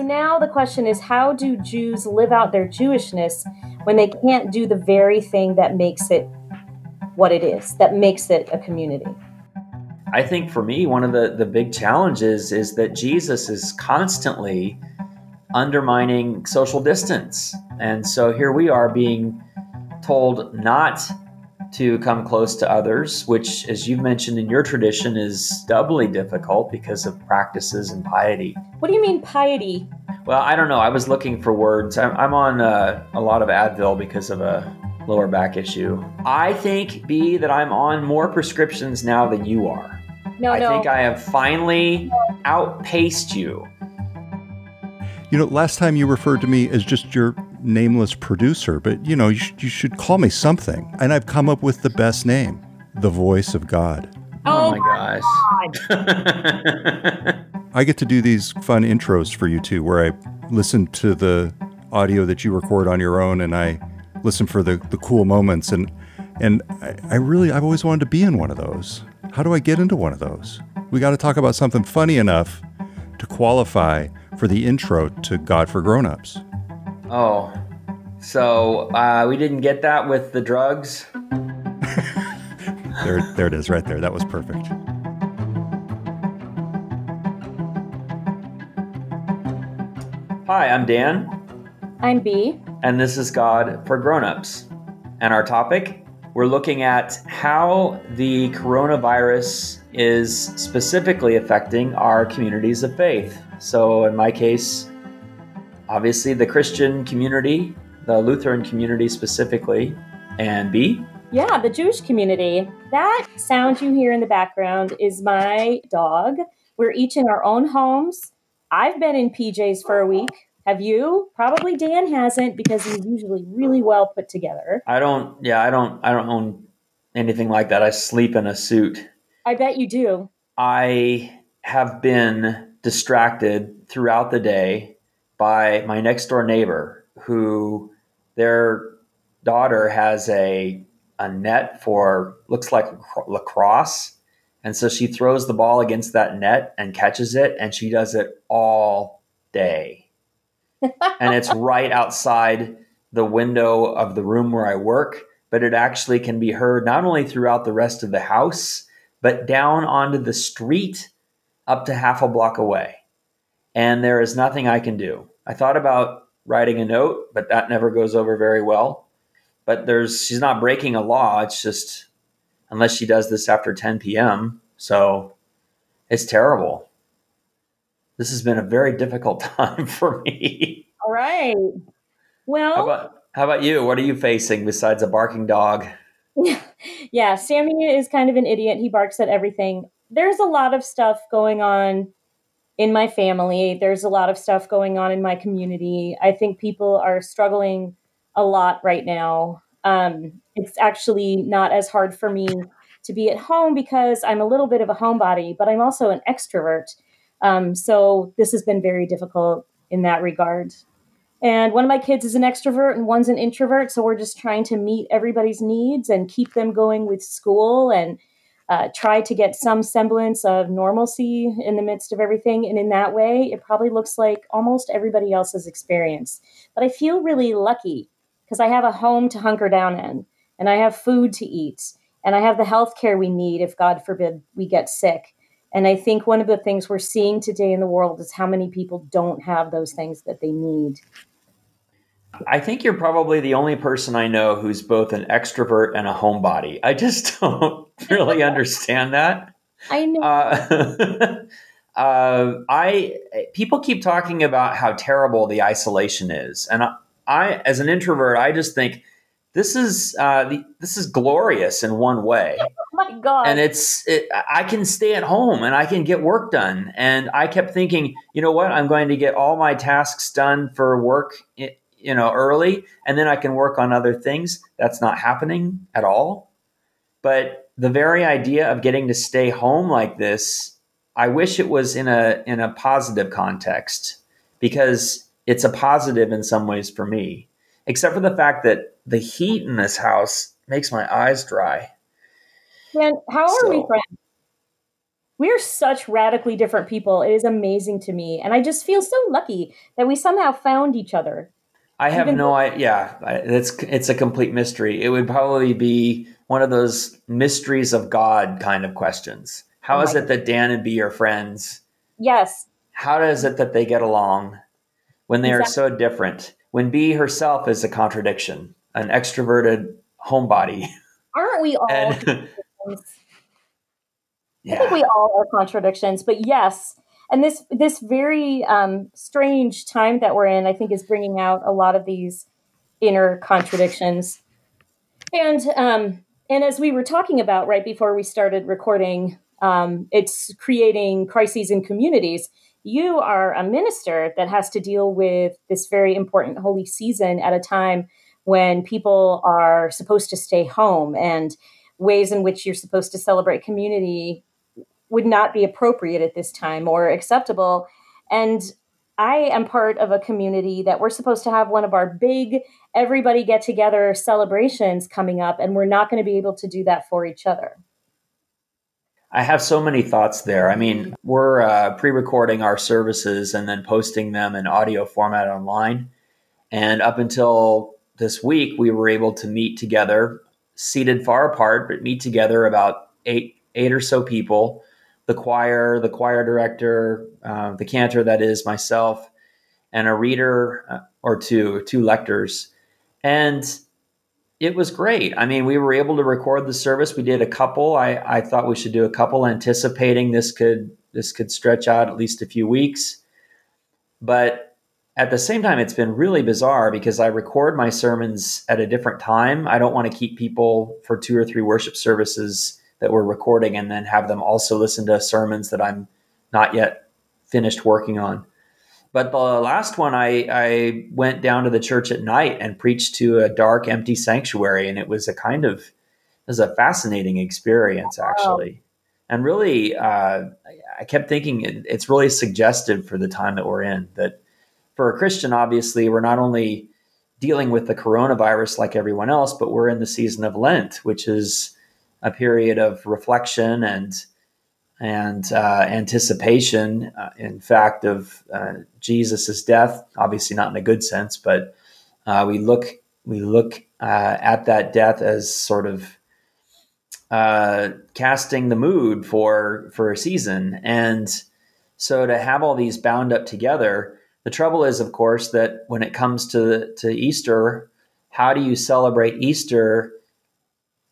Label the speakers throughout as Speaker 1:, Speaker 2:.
Speaker 1: So now the question is how do Jews live out their Jewishness when they can't do the very thing that makes it what it is, that makes it a community?
Speaker 2: I think for me, one of the, the big challenges is that Jesus is constantly undermining social distance. And so here we are being told not to come close to others, which, as you've mentioned in your tradition, is doubly difficult because of practices and piety.
Speaker 1: What do you mean, piety?
Speaker 2: Well, I don't know. I was looking for words. I'm, I'm on uh, a lot of Advil because of a lower back issue. I think, B, that I'm on more prescriptions now than you are.
Speaker 1: No,
Speaker 2: I
Speaker 1: no.
Speaker 2: think I have finally outpaced you.
Speaker 3: You know, last time you referred to me as just your nameless producer, but you know, you, sh- you should call me something. And I've come up with the best name the voice of God.
Speaker 2: Oh,
Speaker 1: Oh
Speaker 2: my gosh.
Speaker 3: I get to do these fun intros for you too, where I listen to the audio that you record on your own and I listen for the, the cool moments. And, and I, I really, I've always wanted to be in one of those. How do I get into one of those? We got to talk about something funny enough to qualify for the intro to God for Grown-Ups.
Speaker 2: Oh, so uh, we didn't get that with the drugs.
Speaker 3: There, there it is right there. That was perfect.
Speaker 2: Hi, I'm Dan,
Speaker 1: I'm B.
Speaker 2: and this is God for Grown-Ups. And our topic, we're looking at how the coronavirus is specifically affecting our communities of faith. So, in my case, obviously the Christian community, the Lutheran community specifically, and B.
Speaker 1: Yeah, the Jewish community. That sound you hear in the background is my dog. We're each in our own homes. I've been in PJs for a week. Have you? Probably Dan hasn't because he's usually really well put together.
Speaker 2: I don't, yeah, I don't, I don't own anything like that. I sleep in a suit.
Speaker 1: I bet you do.
Speaker 2: I have been distracted throughout the day by my next door neighbor who their daughter has a a net for looks like lacrosse and so she throws the ball against that net and catches it and she does it all day and it's right outside the window of the room where I work but it actually can be heard not only throughout the rest of the house but down onto the street up to half a block away. And there is nothing I can do. I thought about writing a note, but that never goes over very well. But there's she's not breaking a law. It's just unless she does this after 10 p.m. So it's terrible. This has been a very difficult time for me.
Speaker 1: All right.
Speaker 2: How
Speaker 1: Well,
Speaker 2: about how about you? What are you facing besides a barking dog?
Speaker 1: yeah, Sammy is kind of an idiot. He barks at everything. There's a lot of stuff going on in my family. There's a lot of stuff going on in my community. I think people are struggling a lot right now. Um, it's actually not as hard for me to be at home because I'm a little bit of a homebody, but I'm also an extrovert. Um, so this has been very difficult in that regard. And one of my kids is an extrovert and one's an introvert. So we're just trying to meet everybody's needs and keep them going with school and uh, try to get some semblance of normalcy in the midst of everything. And in that way, it probably looks like almost everybody else's experience. But I feel really lucky because I have a home to hunker down in and I have food to eat and I have the health care we need if, God forbid, we get sick. And I think one of the things we're seeing today in the world is how many people don't have those things that they need.
Speaker 2: I think you're probably the only person I know who's both an extrovert and a homebody. I just don't really understand that.
Speaker 1: I know.
Speaker 2: Uh, uh, I people keep talking about how terrible the isolation is, and I, I as an introvert, I just think this is uh, the, this is glorious in one way,
Speaker 1: oh my God.
Speaker 2: and it's it, I can stay at home and I can get work done. And I kept thinking, you know what, I'm going to get all my tasks done for work, you know, early, and then I can work on other things. That's not happening at all. But the very idea of getting to stay home like this, I wish it was in a in a positive context because it's a positive in some ways for me. Except for the fact that the heat in this house makes my eyes dry.
Speaker 1: Man, how are we friends? we're such radically different people. It is amazing to me. And I just feel so lucky that we somehow found each other.
Speaker 2: I have
Speaker 1: Even
Speaker 2: no idea. Yeah, it's it's a complete mystery. It would probably be one of those mysteries of God kind of questions. How
Speaker 1: Oh
Speaker 2: is it that Dan and B are friends?
Speaker 1: Yes.
Speaker 2: How is it that they get along when they are so different? When B herself is a contradiction, an extroverted homebody,
Speaker 1: Aren't we all?
Speaker 2: and
Speaker 1: I think we all are contradictions, but yes. And this this very um, strange time that we're in, I think, is bringing out a lot of these inner contradictions. And um, and as we were talking about right before we started recording, um, it's creating crises in communities. You are a minister that has to deal with this very important holy season at a time when people are supposed to stay home and ways in which you're supposed to celebrate community would not be appropriate at this time or acceptable. And I am part of a community that we're supposed to have one of our big everybody get together celebrations coming up, and we're not going to be able to do that for each other.
Speaker 2: I have so many thoughts there. I mean, we're uh, pre-recording our services and then posting them in audio format online. And up until this week, we were able to meet together, seated far apart, but meet together about eight eight or so people. The choir, the choir director, uh, the cantor that is myself, and a reader uh, or two, two lectors, and it was great. I mean, we were able to record the service. We did a couple. I, I thought we should do a couple, anticipating this could this could stretch out at least a few weeks. But at the same time, it's been really bizarre because I record my sermons at a different time. I don't want to keep people for two or three worship services that we're recording and then have them also listen to sermons that I'm not yet finished working on. But the last one, I, I went down to the church at night and preached to a dark, empty sanctuary, and it was a kind of it was a fascinating experience, actually. And really, uh, I kept thinking it, it's really suggestive for the time that we're in. That for a Christian, obviously, we're not only dealing with the coronavirus like everyone else, but we're in the season of Lent, which is a period of reflection and and uh, anticipation, uh, in fact, of uh, Jesus's death. Obviously, not in a good sense, but uh, we look we look uh, at that death as sort of uh, casting the mood for for a season, and so to have all these bound up together. The trouble is, of course, that when it comes to to Easter, how do you celebrate Easter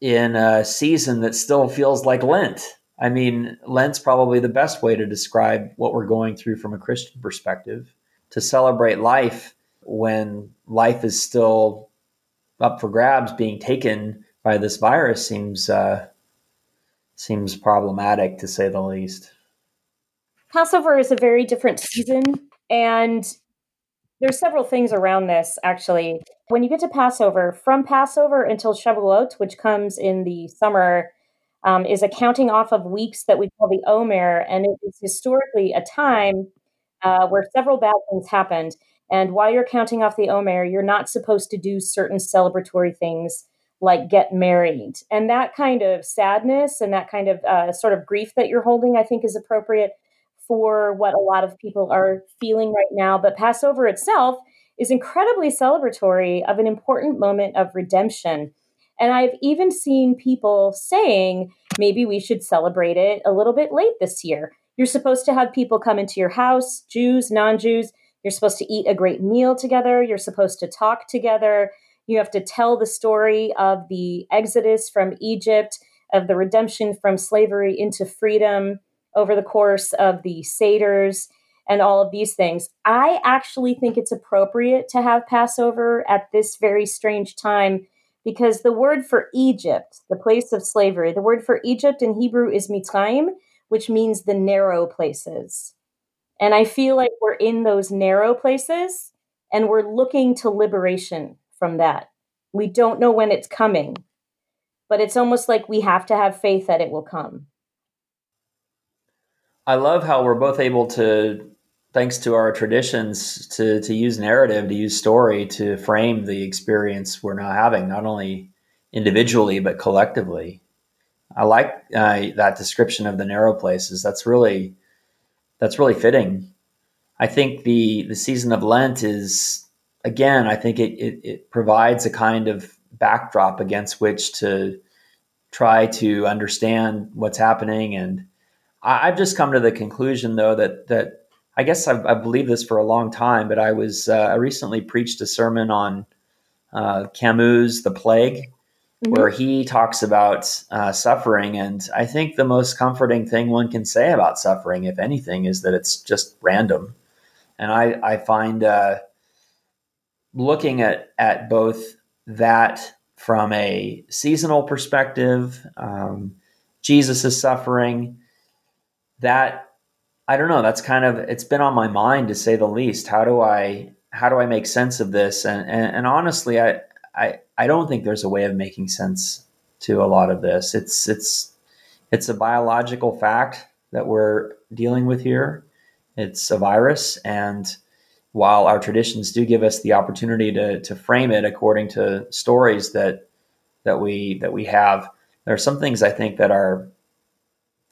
Speaker 2: in a season that still feels like Lent? I mean, Lent's probably the best way to describe what we're going through from a Christian perspective. To celebrate life when life is still up for grabs, being taken by this virus seems uh, seems problematic to say the least.
Speaker 1: Passover is a very different season, and there's several things around this actually. When you get to Passover, from Passover until Shavuot, which comes in the summer, um, is a counting off of weeks that we call the Omer, and it is historically a time uh, where several bad things happened. And while you're counting off the Omer, you're not supposed to do certain celebratory things like get married. And that kind of sadness and that kind of uh, sort of grief that you're holding, I think, is appropriate for what a lot of people are feeling right now. But Passover itself is incredibly celebratory of an important moment of redemption. And I've even seen people saying maybe we should celebrate it a little bit late this year. You're supposed to have people come into your house, Jews, non Jews. You're supposed to eat a great meal together. You're supposed to talk together. You have to tell the story of the exodus from Egypt, of the redemption from slavery into freedom over the course of the Seder's and all of these things. I actually think it's appropriate to have Passover at this very strange time because the word for Egypt, the place of slavery, the word for Egypt in Hebrew is Mitzrayim, which means the narrow places. And I feel like we're in those narrow places and we're looking to liberation from that. We don't know when it's coming, but it's almost like we have to have faith that it will come.
Speaker 2: I love how we're both able to, thanks to our traditions, to to use narrative, to use story to frame the experience we're now having, not only individually but collectively. I like uh, that description of the narrow places. That's really that's really fitting. I think the the season of Lent is again. I think it, it, it provides a kind of backdrop against which to try to understand what's happening. And I, have just come to the conclusion, though, that that I guess I've, I've believed this for a long time. But I was uh, I recently preached a sermon on uh, Camus' The Plague, mm-hmm. where he talks about uh, suffering. And I think the most comforting thing one can say about suffering, if anything, is that it's just random. And I, I find uh, looking at, at both that from a seasonal perspective, um, Jesus' suffering, that I don't know. That's kind of it's been on my mind to say the least. How do I how do I make sense of this? And and, and honestly, I, I I don't think there's a way of making sense to a lot of this. It's it's it's a biological fact that we're dealing with here. It's a virus, and while our traditions do give us the opportunity to to frame it according to stories that that we that we have, there are some things I think that are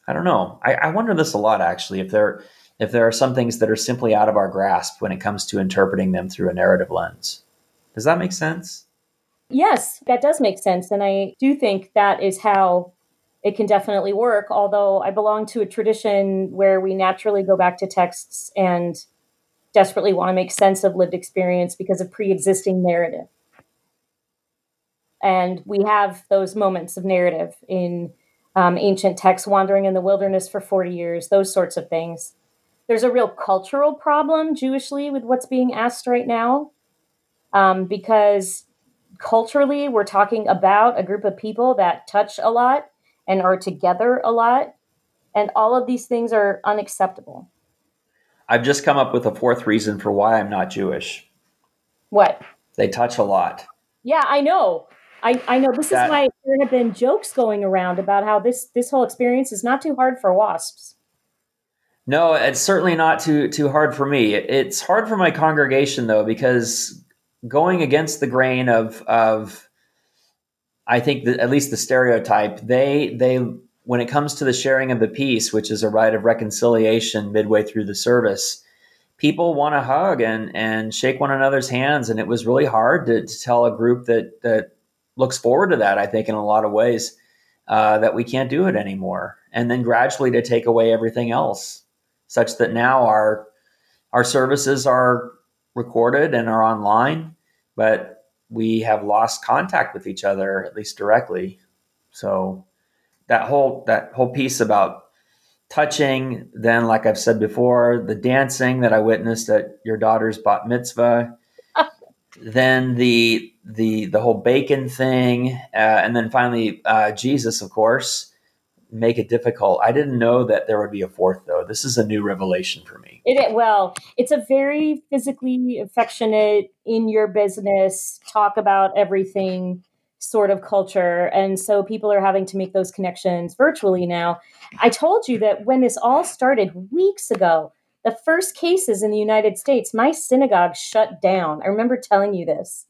Speaker 2: I don't know. I, I wonder this a lot actually. If there if there are some things that are simply out of our grasp when it comes to interpreting them through a narrative lens. Does that make sense?
Speaker 1: Yes, that does make sense. And I do think that is how it can definitely work. Although I belong to a tradition where we naturally go back to texts and desperately want to make sense of lived experience because of pre existing narrative. And we have those moments of narrative in um, ancient texts, wandering in the wilderness for 40 years, those sorts of things. There's a real cultural problem, Jewishly, with what's being asked right now, um, because culturally, we're talking about a group of people that touch a lot and are together a lot. And all of these things are unacceptable.
Speaker 2: I've just come up with a fourth reason for why I'm not Jewish.
Speaker 1: What?
Speaker 2: They touch a lot.
Speaker 1: Yeah, I know. I, I know this that, is why there have been jokes going around about how this this whole experience is not too hard for wasps.
Speaker 2: No, it's certainly not too too hard for me. It's hard for my congregation though because going against the grain of of I think that at least the stereotype they they when it comes to the sharing of the peace, which is a rite of reconciliation midway through the service, people want to hug and and shake one another's hands, and it was really hard to, to tell a group that that looks forward to that. I think in a lot of ways uh, that we can't do it anymore, and then gradually to take away everything else, such that now our our services are recorded and are online, but we have lost contact with each other at least directly. So that whole that whole piece about touching, then like I've said before, the dancing that I witnessed at your daughter's bat mitzvah, then the the the whole bacon thing, uh, and then finally uh, Jesus, of course, make it difficult. I didn't know that there would be a fourth, though. This is a new revelation for me.
Speaker 1: It well, it's a very physically affectionate, in your business, talk about everything sort of culture, and so people are having to make those connections virtually now. I told you that when this all started weeks ago, the first cases in the United States, my synagogue shut down. I remember telling you this.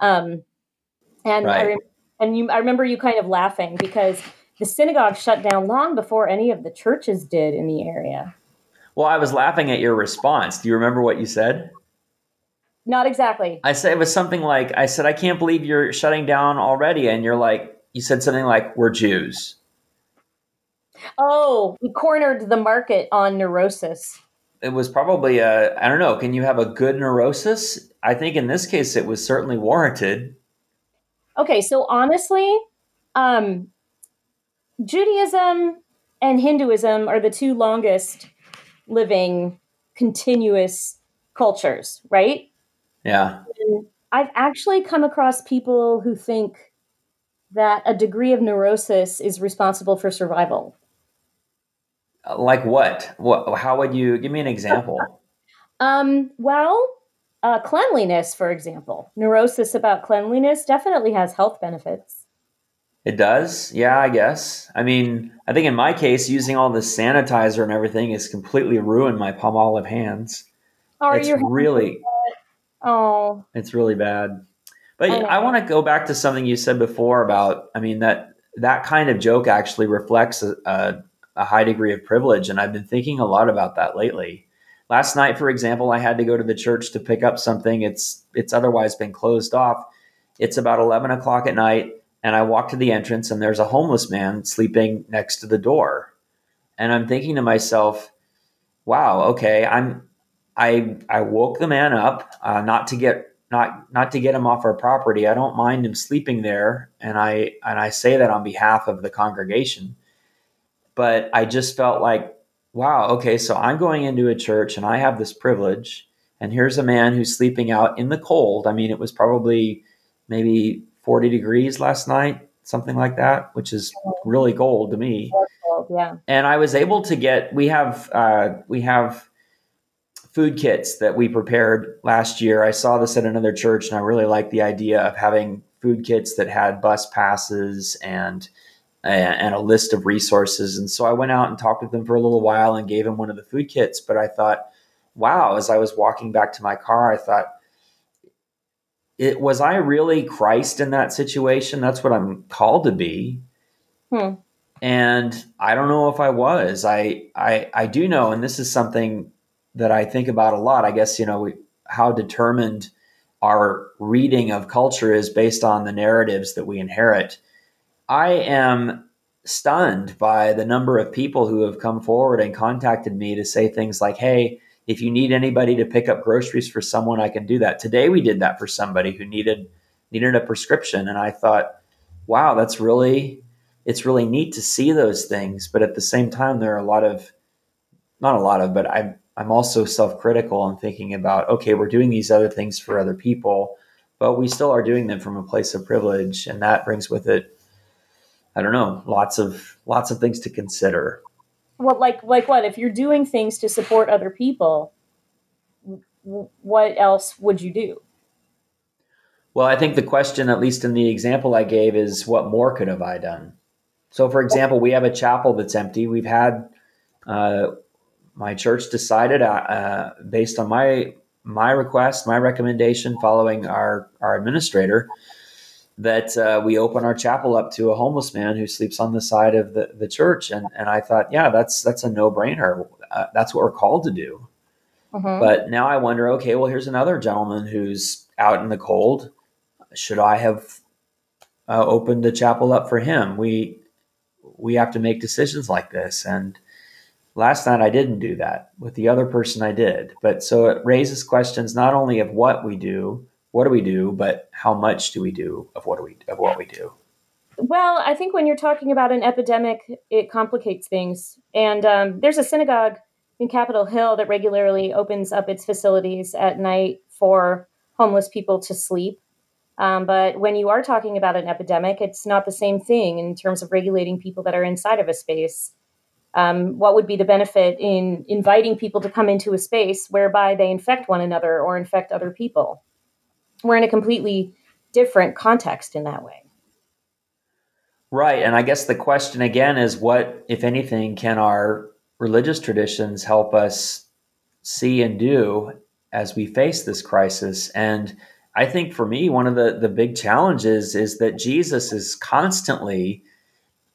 Speaker 1: Um, and right. I, and you, I remember you kind of laughing because the synagogue shut down long before any of the churches did in the area.
Speaker 2: Well, I was laughing at your response. Do you remember what you said?
Speaker 1: Not exactly.
Speaker 2: I said it was something like I said I can't believe you're shutting down already and you're like you said something like we're Jews.
Speaker 1: Oh, we cornered the market on neurosis
Speaker 2: it was probably a I don't know. Can you have a good neurosis? I think in this case it was certainly warranted.
Speaker 1: Okay, so honestly, um, Judaism and Hinduism are the two longest living continuous cultures, right?
Speaker 2: Yeah.
Speaker 1: And I've actually come across people who think that a degree of neurosis is responsible for survival.
Speaker 2: Like what? What? How would you give me an example?
Speaker 1: um, well, uh, cleanliness, for example, neurosis about cleanliness definitely has health benefits.
Speaker 2: It does, yeah, I guess. I mean, I think in my case, using all this sanitizer and everything has completely ruined my Palmolive hands.
Speaker 1: Oh, it's really,
Speaker 2: oh, it's really bad. But I, I want to go back to something you said before about, I mean, that that kind of joke actually reflects a, a, a high degree of privilege. And I've been thinking a lot about that lately. Last night, for example, I had to go to the church to pick up something. It's it's otherwise been closed off. It's about eleven o'clock at night, and I walk to the entrance, and there's a homeless man sleeping next to the door. And I'm thinking to myself, "Wow, okay, I'm I I woke the man up, uh, not to get not not to get him off our property. I don't mind him sleeping there, and I and I say that on behalf of the congregation. But I just felt like, wow, okay, so I'm going into a church and I have this privilege, and here's a man who's sleeping out in the cold. I mean, it was probably maybe 40 degrees last night, something like that, which is really cold to me.
Speaker 1: Yeah.
Speaker 2: And I was able to get. We have uh, we have food kits that we prepared last year. I saw this at another church and I really liked the idea of having food kits that had bus passes and and a list of resources. And so I went out and talked with them for a little while and gave him one of the food kits. But I thought, wow, as I was walking back to my car, I thought, it was I really Christ in that situation? That's what I'm called to be. Hmm. And I don't know if I was. I I I do know, and this is something that I think about a lot. I guess you know we, how determined our reading of culture is based on the narratives that we inherit. I am stunned by the number of people who have come forward and contacted me to say things like, "Hey, if you need anybody to pick up groceries for someone, I can do that." Today we did that for somebody who needed needed a prescription, and I thought, "Wow, that's really it's really neat to see those things." But at the same time, there are a lot of not a lot of, but I'm I'm also self critical and thinking about, okay, we're doing these other things for other people, but we still are doing them from a place of privilege. And that brings with it, I don't know, lots of, lots of things to consider.
Speaker 1: Well, like, like what? If you're doing things to support other people, what else would you do?
Speaker 2: Well, I think the question, at least in the example I gave, is what more could have I done? So, for example, we have a chapel that's empty. We've had uh, my church decided, uh, uh, based on my my request, my recommendation, following our our administrator, that uh, we open our chapel up to a homeless man who sleeps on the side of the, the church. And and I thought, yeah, that's that's a no brainer. Uh, that's what we're called to do. Mm-hmm. But now I wonder, okay, well, here's another gentleman who's out in the cold. Should I have uh, opened the chapel up for him? We we have to make decisions like this, and Last night I didn't do that. With the other person I did. But so it raises questions not only of what we do, what do we do, but how much do we do of what do we of what we do.
Speaker 1: Well, I think when you're talking about an epidemic, it complicates things. And um, there's a synagogue in Capitol Hill that regularly opens up its facilities at night for homeless people to sleep. Um, but when you are talking about an epidemic, it's not the same thing in terms of regulating people that are inside of a space um, what would be the benefit in inviting people to come into a space whereby they infect one another or infect other people? We're in a completely different context in that way.
Speaker 2: Right. And I guess the question again is what, if anything, can our religious traditions help us see and do as we face this crisis? And I think for me, one of the, the big challenges is that Jesus is constantly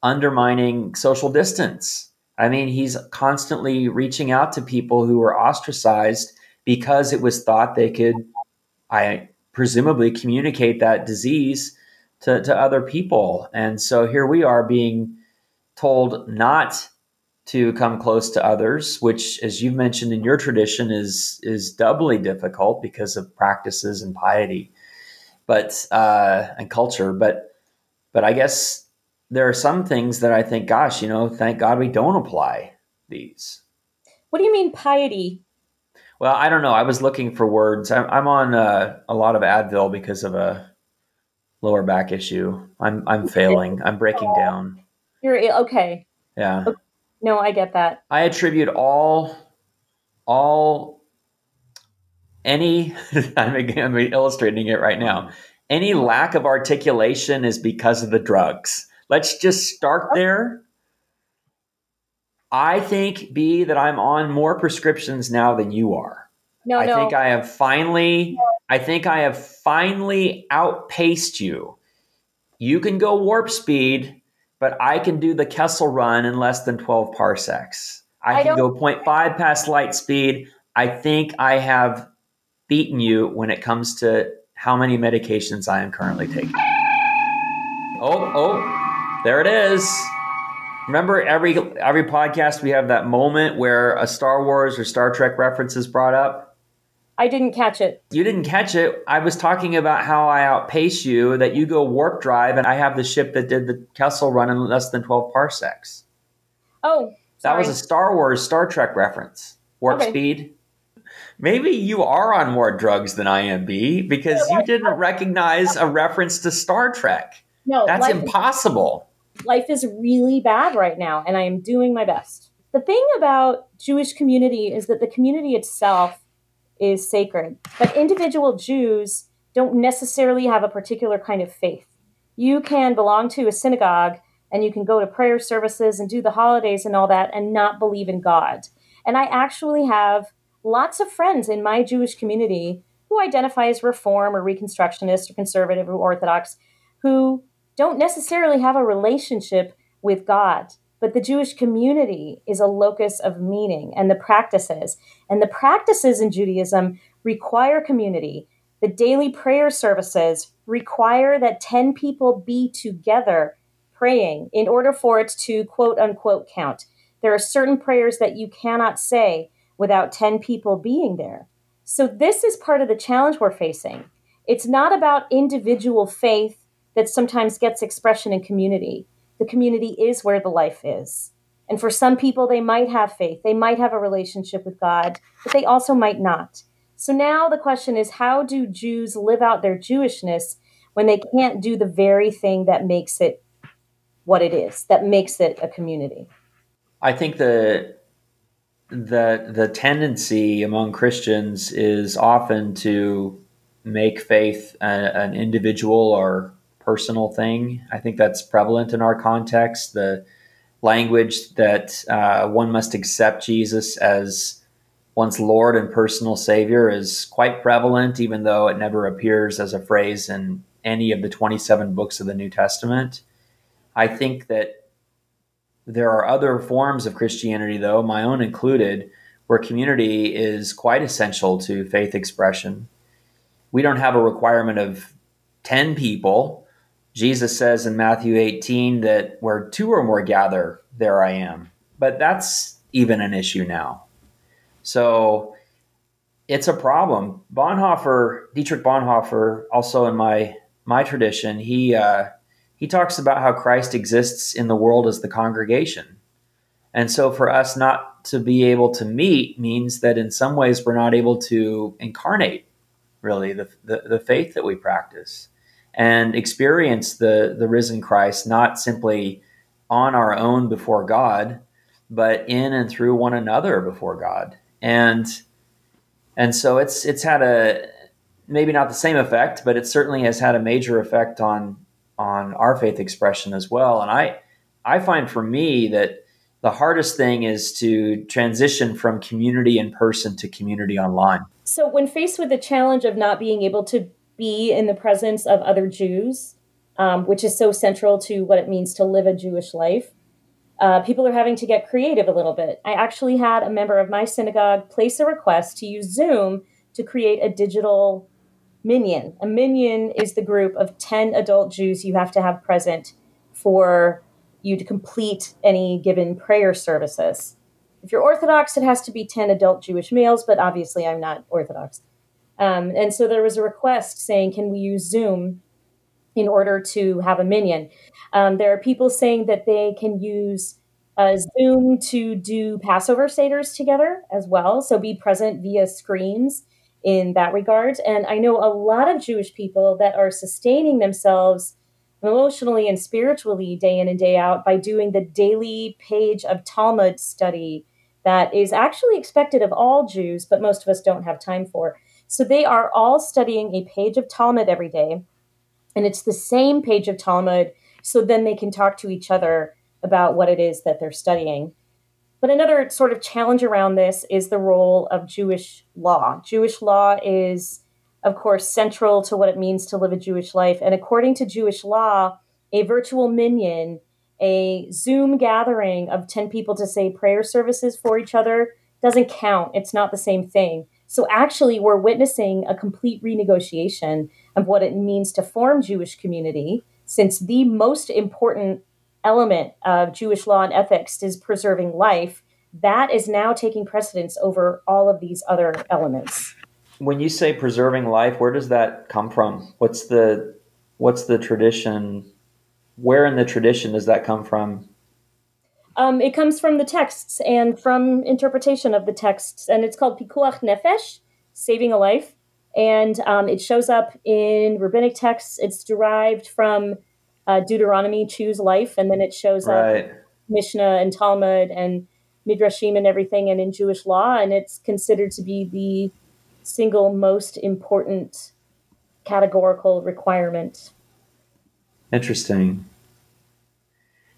Speaker 2: undermining social distance I mean, he's constantly reaching out to people who were ostracized because it was thought they could, I presumably, communicate that disease to, to other people. And so here we are being told not to come close to others, which, as you've mentioned in your tradition, is is doubly difficult because of practices and piety, but uh, and culture. But but I guess there are some things that I think, gosh, you know, thank God we don't apply these.
Speaker 1: What do you mean piety?
Speaker 2: Well, I don't know. I was looking for words. I'm, I'm on uh, a lot of Advil because of a lower back issue. I'm I'm failing. I'm breaking down.
Speaker 1: You're okay.
Speaker 2: Yeah. Okay.
Speaker 1: No, I get that.
Speaker 2: I attribute all all any I'm, I'm illustrating it right now. Any lack of articulation is because of the drugs. Let's just start there. I think, B, that I'm on more prescriptions now than you are.
Speaker 1: No,
Speaker 2: I
Speaker 1: no.
Speaker 2: think I have finally, I think I have finally outpaced you. You can go warp speed, but I can do the Kessel run in less than 12 parsecs. I,
Speaker 1: I
Speaker 2: can go 0.5 past light speed. I think I have beaten you when it comes to how many medications I am currently taking. Oh, oh, there it is. Remember every every podcast we have that moment where a Star Wars or Star Trek reference is brought up.
Speaker 1: I didn't catch it.
Speaker 2: You didn't catch it. I was talking about how I outpace you, that you go warp drive, and I have the ship that did the Kessel run in less than 12 parsecs.
Speaker 1: Oh,
Speaker 2: That was a Star Wars, Star Trek reference. Warp
Speaker 1: Okay.
Speaker 2: speed. Maybe you are on more drugs than I am, B, because you didn't recognize a reference to Star Trek.
Speaker 1: no.
Speaker 2: That's impossible.
Speaker 1: Life is really bad right now, and I am doing my best. The thing about Jewish community is that the community itself is sacred, but individual Jews don't necessarily have a particular kind of faith. You can belong to a synagogue and you can go to prayer services and do the holidays and all that and not believe in God. And I actually have lots of friends in my Jewish community who identify as Reform or Reconstructionist or Conservative or Orthodox who don't necessarily have a relationship with God. But the Jewish community is a locus of meaning and the practices. And the practices in Judaism require community. The daily prayer services require that 10 people be together praying in order for it to quote unquote count. There are certain prayers that you cannot say without 10 people being there. So, this is part of the challenge we're facing. It's not about individual faith that sometimes gets expression in community. The community is where the life is. And for some people, they might have faith, they might have a relationship with God, but they also might not. So now the question is how do Jews live out their Jewishness when they can't do the very thing that makes it what it is, that makes it a community?
Speaker 2: I think the the the tendency among Christians is often to make faith a, an individual or personal thing. I think that's prevalent in our context. The language that uh, one must accept Jesus as one's Lord and personal Savior is quite prevalent, even though it never appears as a phrase in any of the 27 books of the New Testament. I think that there are other forms of Christianity, though, my own included, where community is quite essential to faith expression. We don't have a requirement of 10 people. Jesus says in Matthew 18 that where two or more gather, there I am. But that's even an issue now. So it's a problem. Bonhoeffer, Dietrich Bonhoeffer, also in my my tradition, he uh, he talks about how Christ exists in the world as the congregation. And so for us not to be able to meet means that in some ways we're not able to incarnate really the, the, the faith that we practice and experience the, the risen Christ not simply on our own before God, but in and through one another before God. And and so it's it's had a maybe not the same effect, but it certainly has had a major effect on on our faith expression as well. And I I find for me that the hardest thing is to transition from community in person to community online.
Speaker 1: So, when faced with the challenge of not being able to be in the presence of other Jews, um, which is so central to what it means to live a Jewish life, uh, people are having to get creative a little bit. I actually had a member of my synagogue place a request to use Zoom to create a digital minyan. A minyan is the group of 10 adult Jews you have to have present for you to complete any given prayer services. If you're Orthodox, it has to be 10 adult Jewish males, but obviously I'm not Orthodox. Um, and so there was a request saying, can we use Zoom in order to have a minyan? Um, there are people saying that they can use uh, Zoom to do Passover Seders together as well, so be present via screens in that regard. And I know a lot of Jewish people that are sustaining themselves emotionally and spiritually day in and day out by doing the daily page of Talmud study that is actually expected of all Jews, but most of us don't have time for. So they are all studying a page of Talmud every day, and it's the same page of Talmud, so then they can talk to each other about what it is that they're studying. But another sort of challenge around this is the role of Jewish law. Jewish law is, of course, central to what it means to live a Jewish life. And according to Jewish law, a virtual minyan a Zoom gathering of 10 people to say prayer services for each other doesn't count. It's not the same thing. So actually, we're witnessing a complete renegotiation of what it means to form Jewish community, since the most important element of Jewish law and ethics is preserving life. That is now taking precedence over all of these other elements.
Speaker 2: When you say preserving life, where does that come from? What's the what's the tradition? Where in the tradition does that come from?
Speaker 1: Um, it comes from the texts and from interpretation of the texts, and it's called pikuach nefesh, saving a life. And um, it shows up in rabbinic texts. It's derived from uh, Deuteronomy, choose life, and then it shows right. up Mishnah and Talmud and Midrashim and everything, and in Jewish law, and it's considered to be the single most important categorical requirement.
Speaker 2: Interesting.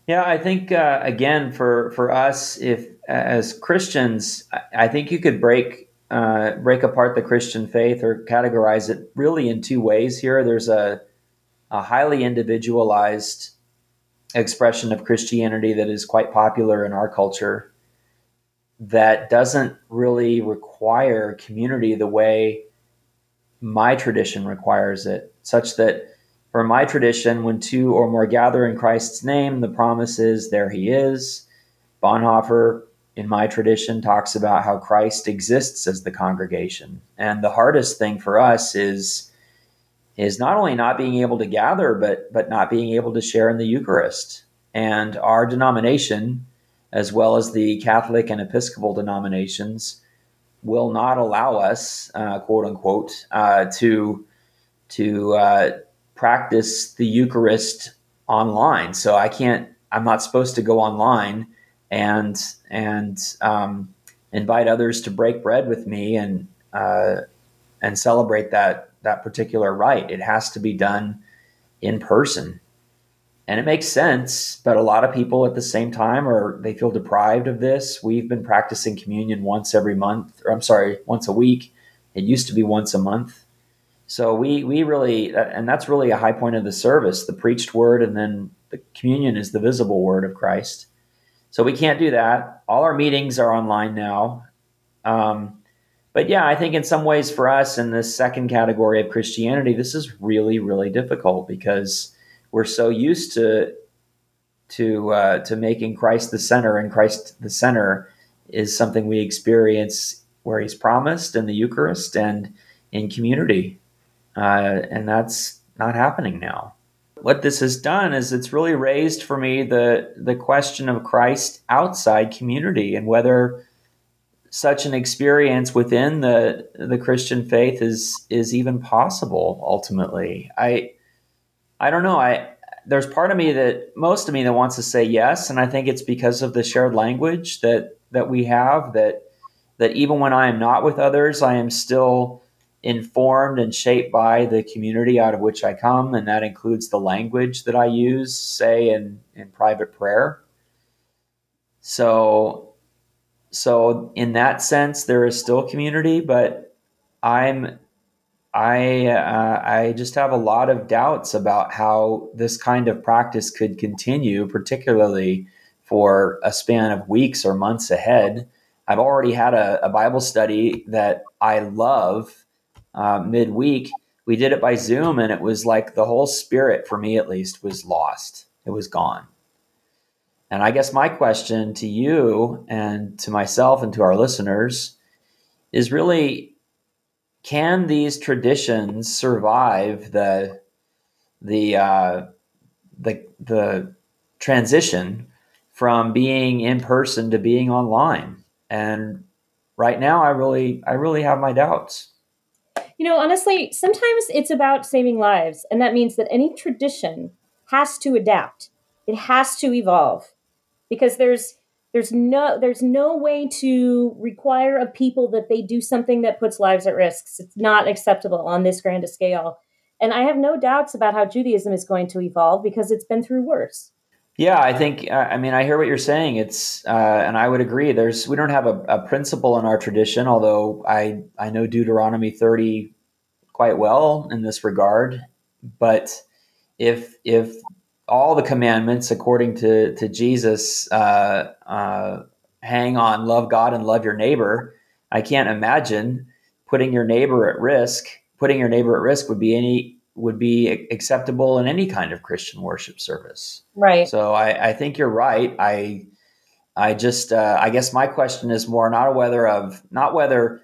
Speaker 2: Yeah, I think uh, again for for us, if as Christians, I think you could break uh, break apart the Christian faith or categorize it really in two ways. Here, there's a a highly individualized expression of Christianity that is quite popular in our culture that doesn't really require community the way my tradition requires it, such that for my tradition, when two or more gather in Christ's name, the promise is there he is. Bonhoeffer, in my tradition, talks about how Christ exists as the congregation. And the hardest thing for us is is not only not being able to gather, but but not being able to share in the Eucharist. And our denomination, as well as the Catholic and Episcopal denominations, will not allow us, uh, quote unquote, uh, to to uh, practice the Eucharist online. So I can't. I'm not supposed to go online and and um, invite others to break bread with me and uh, and celebrate that that particular rite. It has to be done in person. And it makes sense, but a lot of people at the same time are they feel deprived of this. We've been practicing communion once every month, or I'm sorry, once a week. It used to be once a month. So we we really and that's really a high point of the service, the preached word and then the communion is the visible word of Christ. So we can't do that. All our meetings are online now. Um, but yeah, I think in some ways for us in this second category of Christianity, this is really really difficult because we're so used to to uh, to making Christ the center, and Christ the center is something we experience where He's promised in the Eucharist and in community uh, and that's not happening now. What this has done is it's really raised for me the the question of Christ outside community and whether such an experience within the the Christian faith is is even possible ultimately. I I don't know. I there's part of me that most of me that wants to say yes, and I think it's because of the shared language that that we have that that even when I am not with others, I am still informed and shaped by the community out of which I come, and that includes the language that I use, say in, in private prayer. So, so in that sense, there is still community, but I'm I uh, I just have a lot of doubts about how this kind of practice could continue, particularly for a span of weeks or months ahead. I've already had a, a Bible study that I love uh, midweek. We did it by Zoom, and it was like the whole spirit, for me at least, was lost. It was gone. And I guess my question to you and to myself and to our listeners is really can these traditions survive the the uh, the the transition from being in person to being online? And right now, I really I really have my doubts.
Speaker 1: You know, honestly, sometimes it's about saving lives, and that means that any tradition has to adapt. It has to evolve because there's there's no there's no way to require of people that they do something that puts lives at risk. It's not acceptable on this grand a scale. And I have no doubts about how Judaism is going to evolve because it's been through worse.
Speaker 2: Yeah, I think. Uh, I mean, I hear what you're saying. It's, uh, and I would agree. There's, we don't have a, a, principle in our tradition, although I, I know Deuteronomy 30 quite well in this regard. But if, if all the commandments according to to Jesus uh, uh, hang on love God and love your neighbor. I can't imagine putting your neighbor at risk. Putting your neighbor at risk would be any would be acceptable in any kind of Christian worship service.
Speaker 1: Right.
Speaker 2: So I, I think you're right. I I just uh, I guess my question is more not a whether of not whether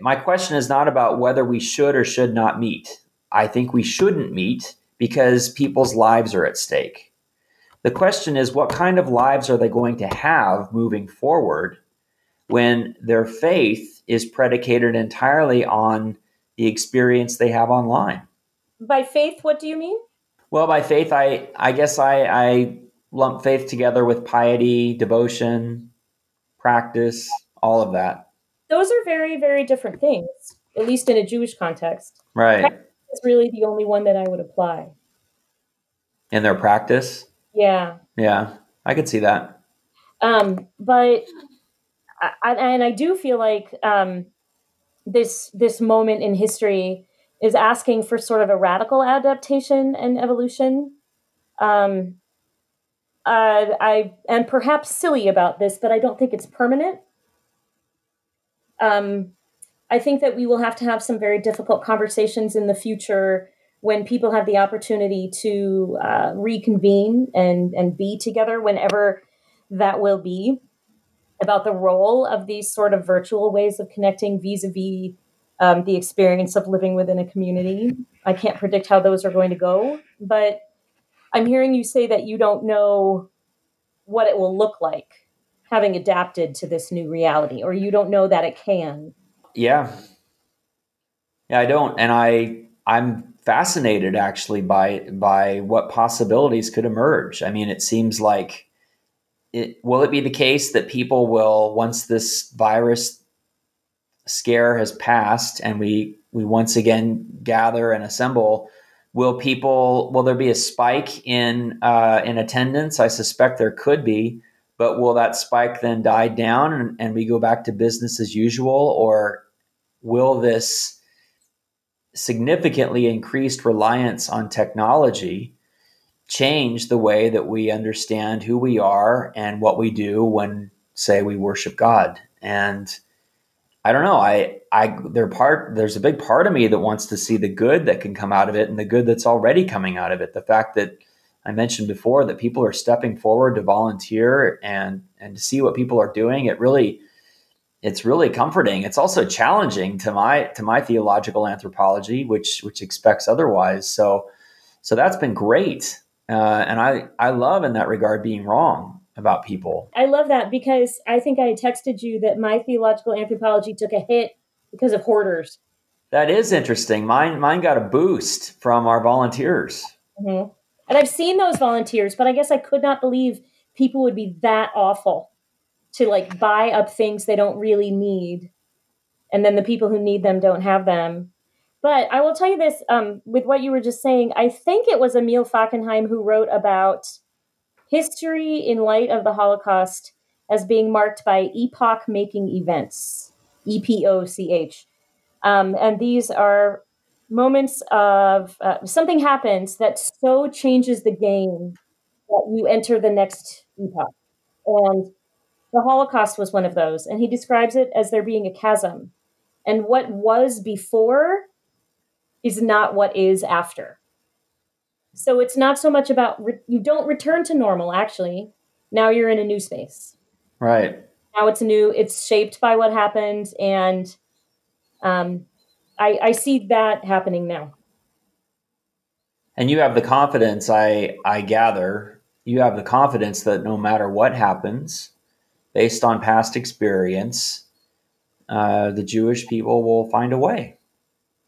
Speaker 2: my question is not about whether we should or should not meet. I think we shouldn't meet because people's lives are at stake. The question is what kind of lives are they going to have moving forward when their faith is predicated entirely on the experience they have online?
Speaker 1: By faith, what do you mean?
Speaker 2: Well, by faith, I, I guess I, I lump faith together with piety, devotion, practice, all of that.
Speaker 1: Those are very, very different things, at least in a Jewish context.
Speaker 2: Right.
Speaker 1: It's really the only one that I would apply.
Speaker 2: In their practice?
Speaker 1: Yeah.
Speaker 2: Yeah, I could see that.
Speaker 1: Um, but, I, and I do feel like um, this this moment in history is asking for sort of a radical adaptation and evolution. Um, uh, I am perhaps silly about this, but I don't think it's permanent. Um, I think that we will have to have some very difficult conversations in the future when people have the opportunity to uh, reconvene and and be together, whenever that will be, about the role of these sort of virtual ways of connecting vis-a-vis um, the experience of living within a community. I can't predict how those are going to go, but I'm hearing you say that you don't know what it will look like having adapted to this new reality, or you don't know that it can.
Speaker 2: Yeah. Yeah, I don't. And I I'm fascinated actually by by what possibilities could emerge. I mean, it seems like it will it be the case that people will once this virus scare has passed and we we once again gather and assemble will people will there be a spike in uh, in attendance? I suspect there could be but will that spike then die down and, and we go back to business as usual? Or will this significantly increased reliance on technology change the way that we understand who we are and what we do when say we worship god? And I don't know. I I there part there's a big part of me that wants to see the good that can come out of it and the good that's already coming out of it. The fact that I mentioned before that people are stepping forward to volunteer and and to see what people are doing, it really it's really comforting. It's also challenging to my to my theological anthropology, which which expects otherwise. So so that's been great, uh, and I I love in that regard being wrong about people.
Speaker 1: I love that because I think I texted you that my theological anthropology took a hit because of hoarders.
Speaker 2: That is interesting. Mine mine got a boost from our volunteers.
Speaker 1: Mm-hmm. And I've seen those volunteers, but I guess I could not believe people would be that awful to like buy up things they don't really need. And then the people who need them don't have them. But I will tell you this um, with what you were just saying, I think it was Emil Fackenheim who wrote about history in light of the Holocaust as being marked by epoch making events, E P O C H. Um, and these are moments of uh, something happens that so changes the game that you enter the next epoch. And the Holocaust was one of those. And he describes it as there being a chasm. And what was before is not what is after. So it's not so much about re- you don't return to normal. Actually, now you're in a new space.
Speaker 2: Right.
Speaker 1: Now it's new. It's shaped by what happened, and um, I, I see that happening now.
Speaker 2: And you have the confidence, I I gather, you have the confidence that no matter what happens, based on past experience, uh, the Jewish people will find a way.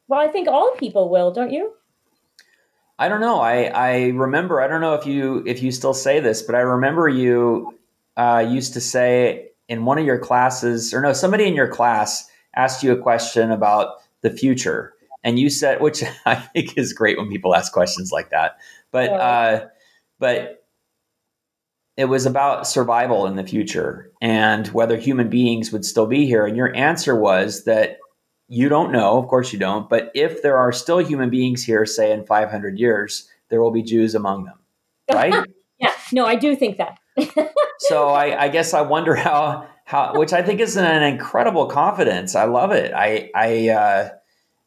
Speaker 1: Well, I think all people will, don't you?
Speaker 2: I don't know. I, I remember. I don't know if you if you still say this, but I remember you uh, used to say in one of your classes, or no, somebody in your class asked you a question about the future, and you said, which I think is great when people ask questions like that. But yeah. uh, but it was about survival in the future and whether human beings would still be here. And your answer was that you don't know, of course you don't, but if there are still human beings here, say in 500 years, there will be Jews among them. right?
Speaker 1: yeah, no, I do think that.
Speaker 2: so I, I guess I wonder how how, which I think is an incredible confidence. I love it. I I uh,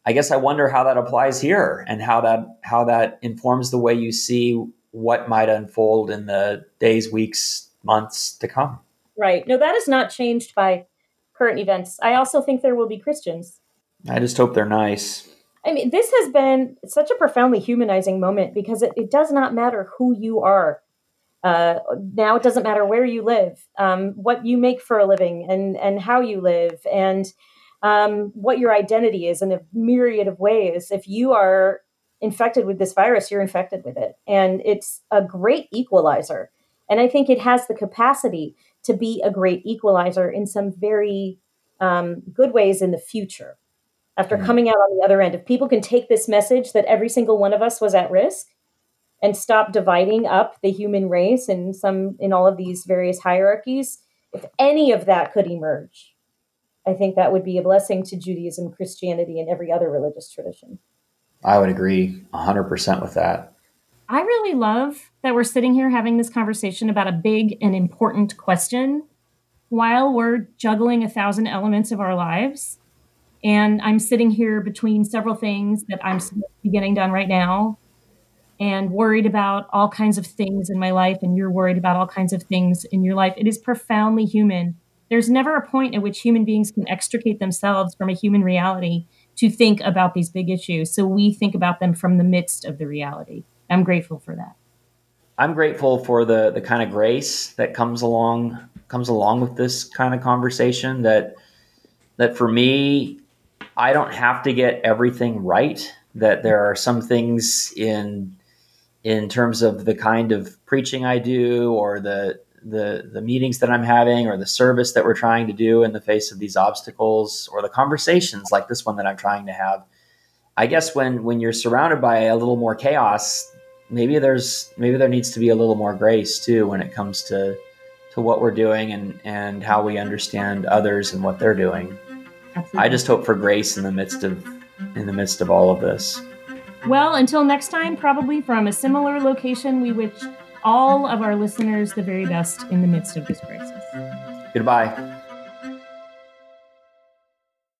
Speaker 2: I guess I wonder how that applies here and how that how that informs the way you see what might unfold in the days, weeks, months to come.
Speaker 1: Right. No, that is not changed by current events. I also think there will be Christians.
Speaker 2: I just hope they're nice.
Speaker 1: I mean, this has been such a profoundly humanizing moment because it, it does not matter who you are. Uh, now it doesn't matter where you live, um, what you make for a living, and and how you live, and um, what your identity is in a myriad of ways. If you are infected with this virus, you're infected with it, and it's a great equalizer. And I think it has the capacity to be a great equalizer in some very um, good ways in the future after mm-hmm. coming out on the other end. If people can take this message that every single one of us was at risk and stop dividing up the human race in some in all of these various hierarchies, if any of that could emerge, I think that would be a blessing to Judaism, Christianity, and every other religious tradition.
Speaker 2: I would agree 100% with that.
Speaker 1: I really love that we're sitting here having this conversation about a big and important question while we're juggling a thousand elements of our lives. And I'm sitting here between several things that I'm getting done right now and worried about all kinds of things in my life, and you're worried about all kinds of things in your life. It is profoundly human. There's never a point at which human beings can extricate themselves from a human reality to think about these big issues. So we think about them from the midst of the reality. I'm grateful for that.
Speaker 2: I'm grateful for the the kind of grace that comes along comes along with this kind of conversation that that for me I don't have to get everything right. That there are some things in in terms of the kind of preaching I do or the the the meetings that I'm having or the service that we're trying to do in the face of these obstacles or the conversations like this one that I'm trying to have. I guess when when you're surrounded by a little more chaos, maybe there's maybe there needs to be a little more grace too when it comes to to what we're doing and and how we understand others and what they're doing. Absolutely. I just hope for grace in the midst of in the midst of all of this.
Speaker 1: Well, until next time, probably from a similar location, we wish all of our listeners the very best in the midst of this crisis.
Speaker 2: Goodbye.